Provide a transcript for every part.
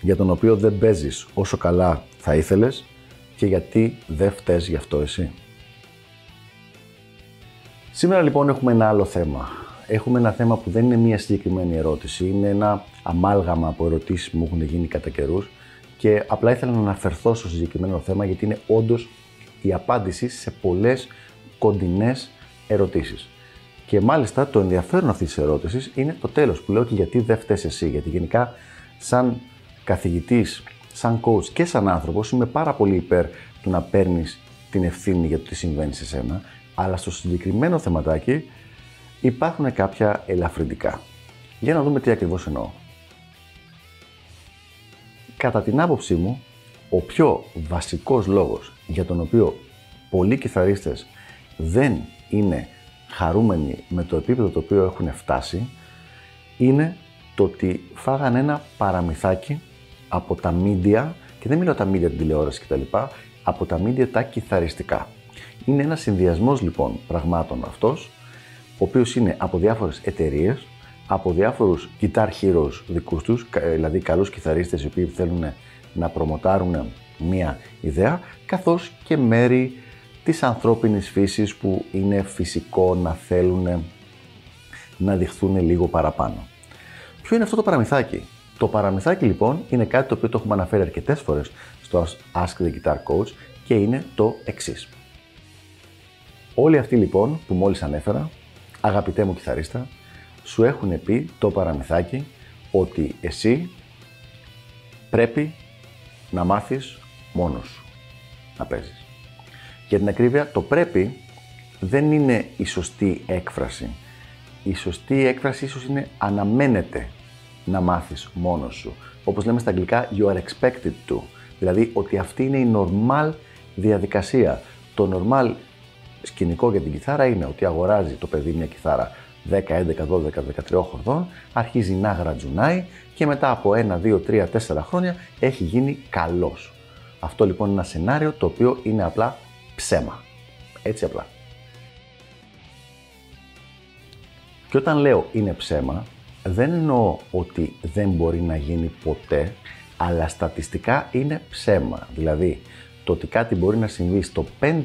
για τον οποίο δεν παίζεις όσο καλά θα ήθελες και γιατί δεν φταίς γι' αυτό εσύ. Σήμερα λοιπόν έχουμε ένα άλλο θέμα. Έχουμε ένα θέμα που δεν είναι μία συγκεκριμένη ερώτηση, είναι ένα αμάλγαμα από ερωτήσεις που μου έχουν γίνει κατά καιρούς και απλά ήθελα να αναφερθώ στο συγκεκριμένο θέμα γιατί είναι όντως η απάντηση σε πολλές κοντινές ερωτήσεις. Και μάλιστα το ενδιαφέρον αυτής της ερώτησης είναι το τέλος που λέω και γιατί δεν φταίει εσύ. Γιατί γενικά, σαν καθηγητής, σαν coach και σαν άνθρωπος, είμαι πάρα πολύ υπέρ του να παίρνεις την ευθύνη για το τι συμβαίνει σε σένα. Αλλά στο συγκεκριμένο θεματάκι υπάρχουν κάποια ελαφρυντικά. Για να δούμε τι ακριβώς εννοώ. Κατά την άποψή μου, ο πιο βασικός λόγος για τον οποίο πολλοί κιθαρίστες δεν είναι χαρούμενοι με το επίπεδο το οποίο έχουν φτάσει είναι το ότι φάγανε ένα παραμυθάκι από τα media και δεν μιλάω τα media την τηλεόραση κτλ. από τα media τα κιθαριστικά. Είναι ένας συνδυασμός λοιπόν πραγμάτων αυτός ο οποίος είναι από διάφορες εταιρείες, από διάφορους guitar heroes δικούς τους, δηλαδή καλούς κιθαρίστες οι οποίοι θέλουν να προμοτάρουν μία ιδέα, καθώς και μέρη της ανθρώπινης φύσης που είναι φυσικό να θέλουν να δειχθούν λίγο παραπάνω. Ποιο είναι αυτό το παραμυθάκι; Το παραμυθάκι λοιπόν είναι κάτι το οποίο το έχουμε αναφέρει αρκετές φορές στο Ask the Guitar Coach και είναι το εξής. Όλοι αυτοί λοιπόν που μόλις ανέφερα, αγαπητέ μου κιθαρίστα, σου έχουν πει το παραμυθάκι ότι εσύ πρέπει να μάθεις μόνος σου να παίζεις. Για την ακρίβεια, το πρέπει δεν είναι η σωστή έκφραση. Η σωστή έκφραση ίσως είναι αναμένεται να μάθεις μόνος σου. Όπως λέμε στα αγγλικά, you are expected to. Δηλαδή ότι αυτή είναι η normal διαδικασία. Το normal σκηνικό για την κιθάρα είναι ότι αγοράζει το παιδί μια κιθάρα 10, 11, 12, 13 χορδών, αρχίζει να γρατζουνάει και μετά από 1, 2, 3, 4 χρόνια έχει γίνει καλός. Αυτό λοιπόν είναι ένα σενάριο το οποίο είναι απλά ψέμα. Έτσι απλά. Και όταν λέω είναι ψέμα, δεν εννοώ ότι δεν μπορεί να γίνει ποτέ, αλλά στατιστικά είναι ψέμα. Δηλαδή, το ότι κάτι μπορεί να συμβεί στο 5%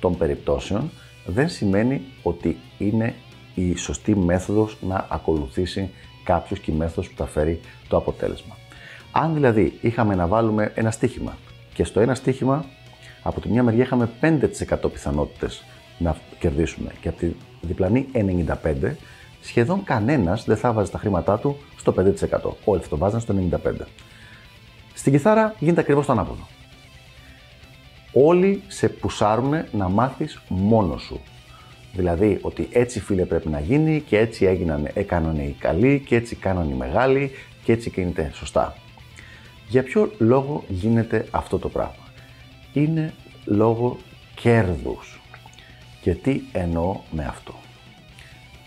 των περιπτώσεων δεν σημαίνει ότι είναι η σωστή μέθοδος να ακολουθήσει κάποιος και η μέθοδος που θα φέρει το αποτέλεσμα. Αν δηλαδή είχαμε να βάλουμε ένα στοίχημα και στο ένα στοίχημα από τη μια μεριά είχαμε 5% πιθανότητες να κερδίσουμε και από τη διπλανή 95% σχεδόν κανένας δεν θα βάζει τα χρήματά του στο 5%. Όλοι θα το βάζαν στο 95%. Στην κιθάρα γίνεται ακριβώς το ανάποδο. Όλοι σε πουσάρουν να μάθεις μόνος σου. Δηλαδή ότι έτσι φίλε πρέπει να γίνει και έτσι έγιναν, έκαναν οι καλοί και έτσι κάναν οι μεγάλοι και έτσι γίνεται σωστά. Για ποιο λόγο γίνεται αυτό το πράγμα; Είναι λόγω κέρδους. Και τι εννοώ με αυτό;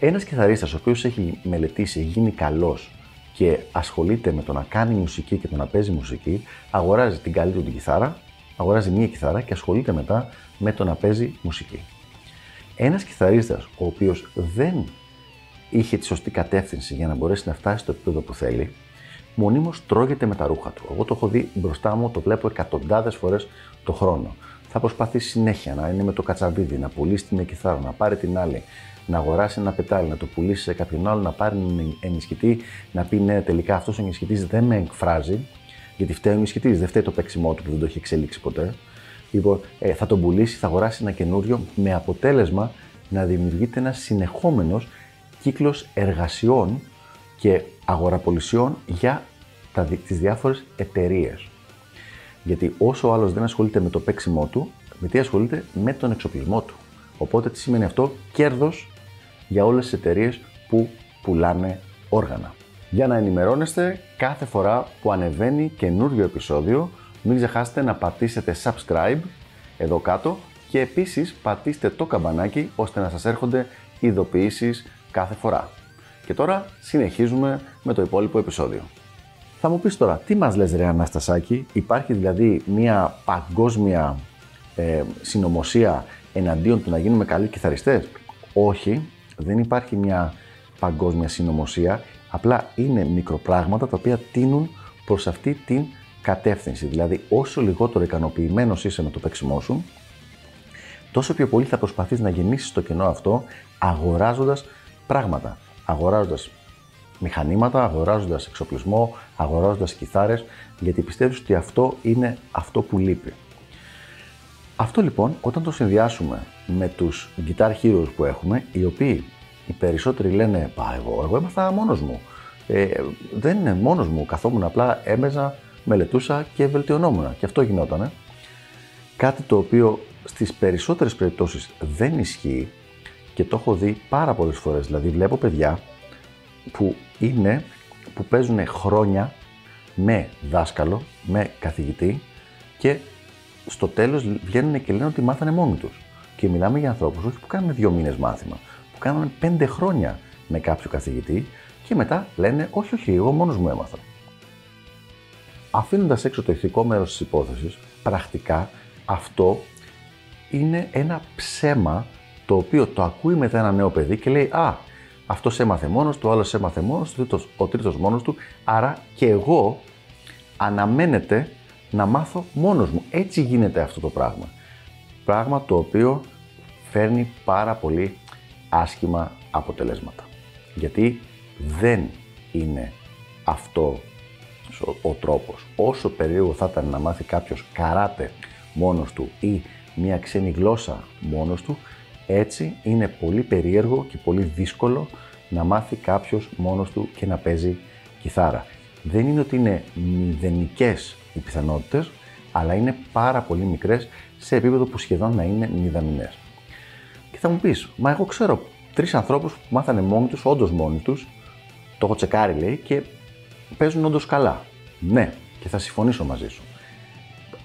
Ένας κιθαρίστας ο οποίος έχει μελετήσει, έχει γίνει καλός και ασχολείται με το να κάνει μουσική και το να παίζει μουσική, αγοράζει την καλή του την κιθάρα, αγοράζει μία κιθάρα και ασχολείται μετά με το να παίζει μουσική. Ένας κιθαρίστας ο οποίος δεν είχε τη σωστή κατεύθυνση για να μπορέσει να φτάσει στο επίπεδο που θέλει, μονίμως τρώγεται με τα ρούχα του. Εγώ το έχω δει μπροστά μου, το βλέπω εκατοντάδες φορές το χρόνο. Θα προσπαθήσει συνέχεια να είναι με το κατσαβίδι, να πουλήσει την κιθάρα, να πάρει την άλλη, να αγοράσει ένα πετάλι, να το πουλήσει σε κάποιον άλλο, να πάρει έναν ενισχυτή, να πει ναι, τελικά αυτός ο ενισχυτής δεν με εκφράζει, γιατί φταίει ο ενισχυτής, δεν φταίει το παίξιμό του που δεν το έχει εξελίξει ποτέ. Λοιπόν, ε, θα τον πουλήσει, θα αγοράσει ένα καινούριο, με αποτέλεσμα να δημιουργείται ένας συνεχόμενος κύκλος εργασιών και αγοραπολισιών για τις διάφορες εταιρείες. Γιατί όσο ο άλλος δεν ασχολείται με το παίξιμό του, με τι ασχολείται; Με τον εξοπλισμό του. Οπότε τι σημαίνει αυτό, κέρδος για όλες τις εταιρείες που πουλάνε όργανα. για να ενημερώνεστε κάθε φορά που ανεβαίνει καινούριο επεισόδιο. Μην ξεχάσετε να πατήσετε subscribe εδώ κάτω και επίσης πατήστε το καμπανάκι ώστε να σας έρχονται ειδοποιήσεις κάθε φορά. Και τώρα συνεχίζουμε με το υπόλοιπο επεισόδιο. Θα μου πεις τώρα, τι μας λες ρε Αναστασάκη, υπάρχει δηλαδή μια παγκόσμια ε, συνωμοσία εναντίον του να γίνουμε καλοί κιθαριστές; Όχι, δεν υπάρχει μια παγκόσμια συνωμοσία, απλά είναι μικροπράγματα τα οποία τίνουν προς αυτή την κατεύθυνση. Δηλαδή, όσο λιγότερο ικανοποιημένος είσαι με το παίξιμό σου, τόσο πιο πολύ θα προσπαθείς να γεννήσεις το κενό αυτό αγοράζοντας πράγματα. Αγοράζοντας μηχανήματα, αγοράζοντας εξοπλισμό, αγοράζοντας κιθάρες, γιατί πιστεύεις ότι αυτό είναι αυτό που λείπει. Αυτό λοιπόν, όταν το συνδυάσουμε με τους guitar heroes που έχουμε, οι οποίοι οι περισσότεροι λένε «Πα, εγώ, εγώ έμαθα μόνος μου». Ε, δεν είναι μόνος μου, καθόμουν απλά, έμεζα, μελετούσα και βελτιωνόμουν. Και αυτό γινότανε. Κάτι το οποίο στις περισσότερες περιπτώσεις δεν ισχύει και το έχω δει πάρα πολλές φορές. Δηλαδή βλέπω παιδιά που είναι, που παίζουν χρόνια με δάσκαλο, με καθηγητή και στο τέλος βγαίνουν και λένε ότι μάθανε μόνοι τους. Και μιλάμε για ανθρώπους όχι που κάνουν δύο μήνες μάθημα, που κάνουν πέντε χρόνια με κάποιο καθηγητή και μετά λένε όχι, όχι, εγώ μόνος μου έμαθα. Αφήνοντας έξω το ηθικό μέρος της υπόθεσης, πρακτικά αυτό είναι ένα ψέμα το οποίο το ακούει μετά ένα νέο παιδί και λέει «Α, αυτός έμαθε μόνος του, ο άλλος έμαθε μόνος του, ο τρίτος μόνος του, άρα και εγώ αναμένεται να μάθω μόνος μου. Έτσι γίνεται αυτό το πράγμα. Πράγμα το οποίο φέρνει πάρα πολύ άσχημα αποτελέσματα. Γιατί δεν είναι αυτό ο τρόπος. Όσο περίεργο θα ήταν να μάθει κάποιος καράτε μόνος του ή μια ξένη γλώσσα μόνος του, έτσι είναι πολύ περίεργο και πολύ δύσκολο να μάθει κάποιος μόνος του και να παίζει κιθάρα. Δεν είναι ότι είναι μηδενικές οι πιθανότητες, αλλά είναι πάρα πολύ μικρές σε επίπεδο που σχεδόν να είναι μηδαμινές. Και θα μου πεις, μα εγώ ξέρω τρεις ανθρώπους που μάθανε μόνοι τους, όντως μόνοι τους, το έχω τσεκάρει λέει και παίζουν όντως καλά. Ναι, και θα συμφωνήσω μαζί σου.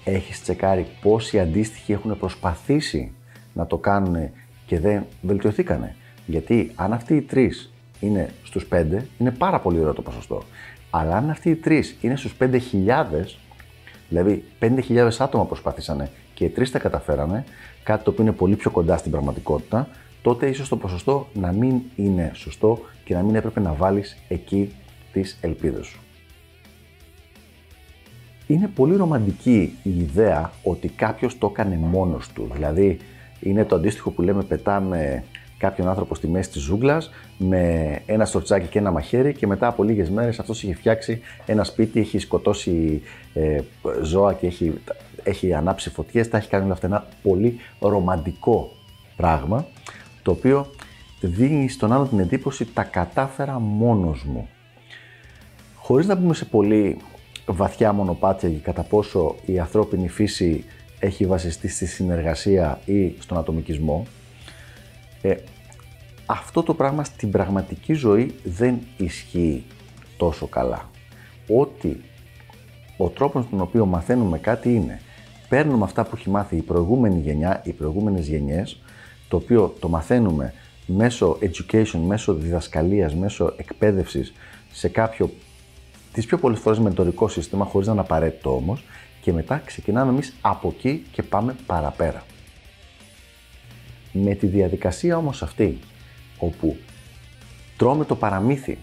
Έχεις τσεκάρει πόσοι αντίστοιχοι έχουν προσπαθήσει να το κάνουν και δεν βελτιωθήκανε; Γιατί αν αυτοί οι τρεις είναι στους 5, είναι πάρα πολύ ωραίο το ποσοστό. Αλλά αν αυτοί οι τρεις είναι στους 5.000, δηλαδή 5.000 άτομα προσπάθησαν και οι τρεις τα καταφέρανε, κάτι το οποίο είναι πολύ πιο κοντά στην πραγματικότητα, τότε ίσως το ποσοστό να μην είναι σωστό και να μην έπρεπε να βάλεις εκεί τις ελπίδες σου. Είναι πολύ ρομαντική η ιδέα ότι κάποιος το έκανε μόνος του, δηλαδή είναι το αντίστοιχο που λέμε πετάμε κάποιον άνθρωπο στη μέση της ζούγκλας με ένα στορτσάκι και ένα μαχαίρι και μετά από λίγες μέρες αυτός έχει φτιάξει ένα σπίτι, έχει σκοτώσει ε, ζώα και έχει, έχει ανάψει φωτιές, τα έχει κάνει όλα αυτά ένα πολύ ρομαντικό πράγμα το οποίο δίνει στον άλλο την εντύπωση τα κατάφερα μόνος μου. Χωρίς να πούμε σε πολύ βαθιά μονοπάτια για κατά πόσο η ανθρώπινη φύση έχει βασιστεί στη συνεργασία ή στον ατομικισμό, ε, αυτό το πράγμα στην πραγματική ζωή δεν ισχύει τόσο καλά. Ότι ο τρόπος τον οποίο μαθαίνουμε κάτι είναι παίρνουμε αυτά που έχει μάθει η προηγούμενη γενιά, οι προηγούμενες γενιές, το οποίο το μαθαίνουμε μέσω education, μέσω διδασκαλίας, μέσω εκπαίδευσης σε κάποιο τις πιο πολλές φορές μεντορικό σύστημα, χωρίς να είναι απαραίτητο όμως, και μετά ξεκινάμε εμείς από εκεί και πάμε παραπέρα. Με τη διαδικασία όμως αυτή, όπου τρώμε το παραμύθι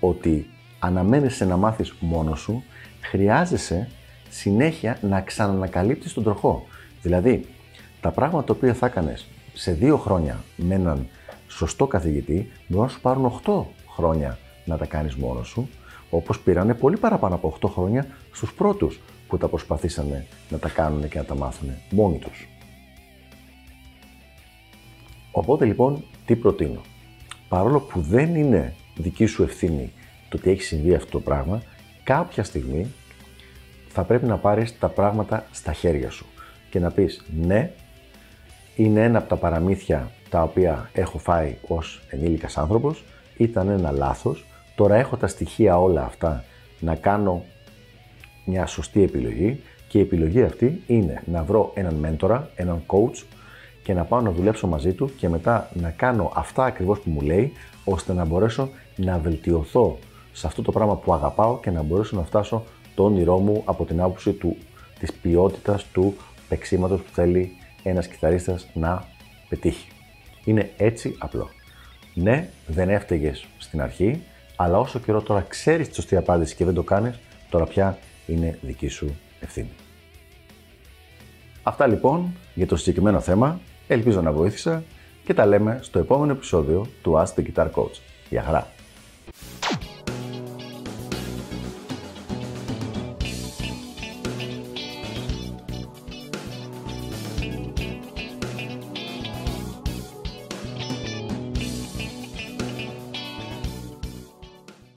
ότι αναμένεσαι να μάθεις μόνος σου, χρειάζεσαι συνέχεια να ξανανακαλύπτεις τον τροχό. Δηλαδή, τα πράγματα τα οποία θα έκανες σε δύο χρόνια με έναν σωστό καθηγητή, μπορεί να σου πάρουν 8 χρόνια να τα κάνεις μόνος σου, όπως πήρανε πολύ παραπάνω από 8 χρόνια στους πρώτους που τα προσπαθήσανε να τα κάνουν και να τα μάθουν μόνοι τους. Οπότε λοιπόν, τι προτείνω; Παρόλο που δεν είναι δική σου ευθύνη το ότι έχει συμβεί αυτό το πράγμα, κάποια στιγμή θα πρέπει να πάρεις τα πράγματα στα χέρια σου και να πεις ναι, είναι ένα από τα παραμύθια τα οποία έχω φάει ως ενήλικας άνθρωπος, ήταν ένα λάθος, Τώρα έχω τα στοιχεία όλα αυτά να κάνω μια σωστή επιλογή και η επιλογή αυτή είναι να βρω έναν μέντορα, έναν coach και να πάω να δουλέψω μαζί του και μετά να κάνω αυτά ακριβώς που μου λέει ώστε να μπορέσω να βελτιωθώ σε αυτό το πράγμα που αγαπάω και να μπορέσω να φτάσω το όνειρό μου από την άποψη του, της ποιότητας του παίξήματος που θέλει ένας κιθαρίστας να πετύχει. Είναι έτσι απλό. Ναι, δεν έφταιγες στην αρχή, αλλά όσο καιρό τώρα ξέρεις τη σωστή απάντηση και δεν το κάνεις, τώρα πια είναι δική σου ευθύνη. Αυτά λοιπόν για το συγκεκριμένο θέμα. Ελπίζω να βοήθησα και τα λέμε στο επόμενο επεισόδιο του Ask the Guitar Coach. Γεια χαρά!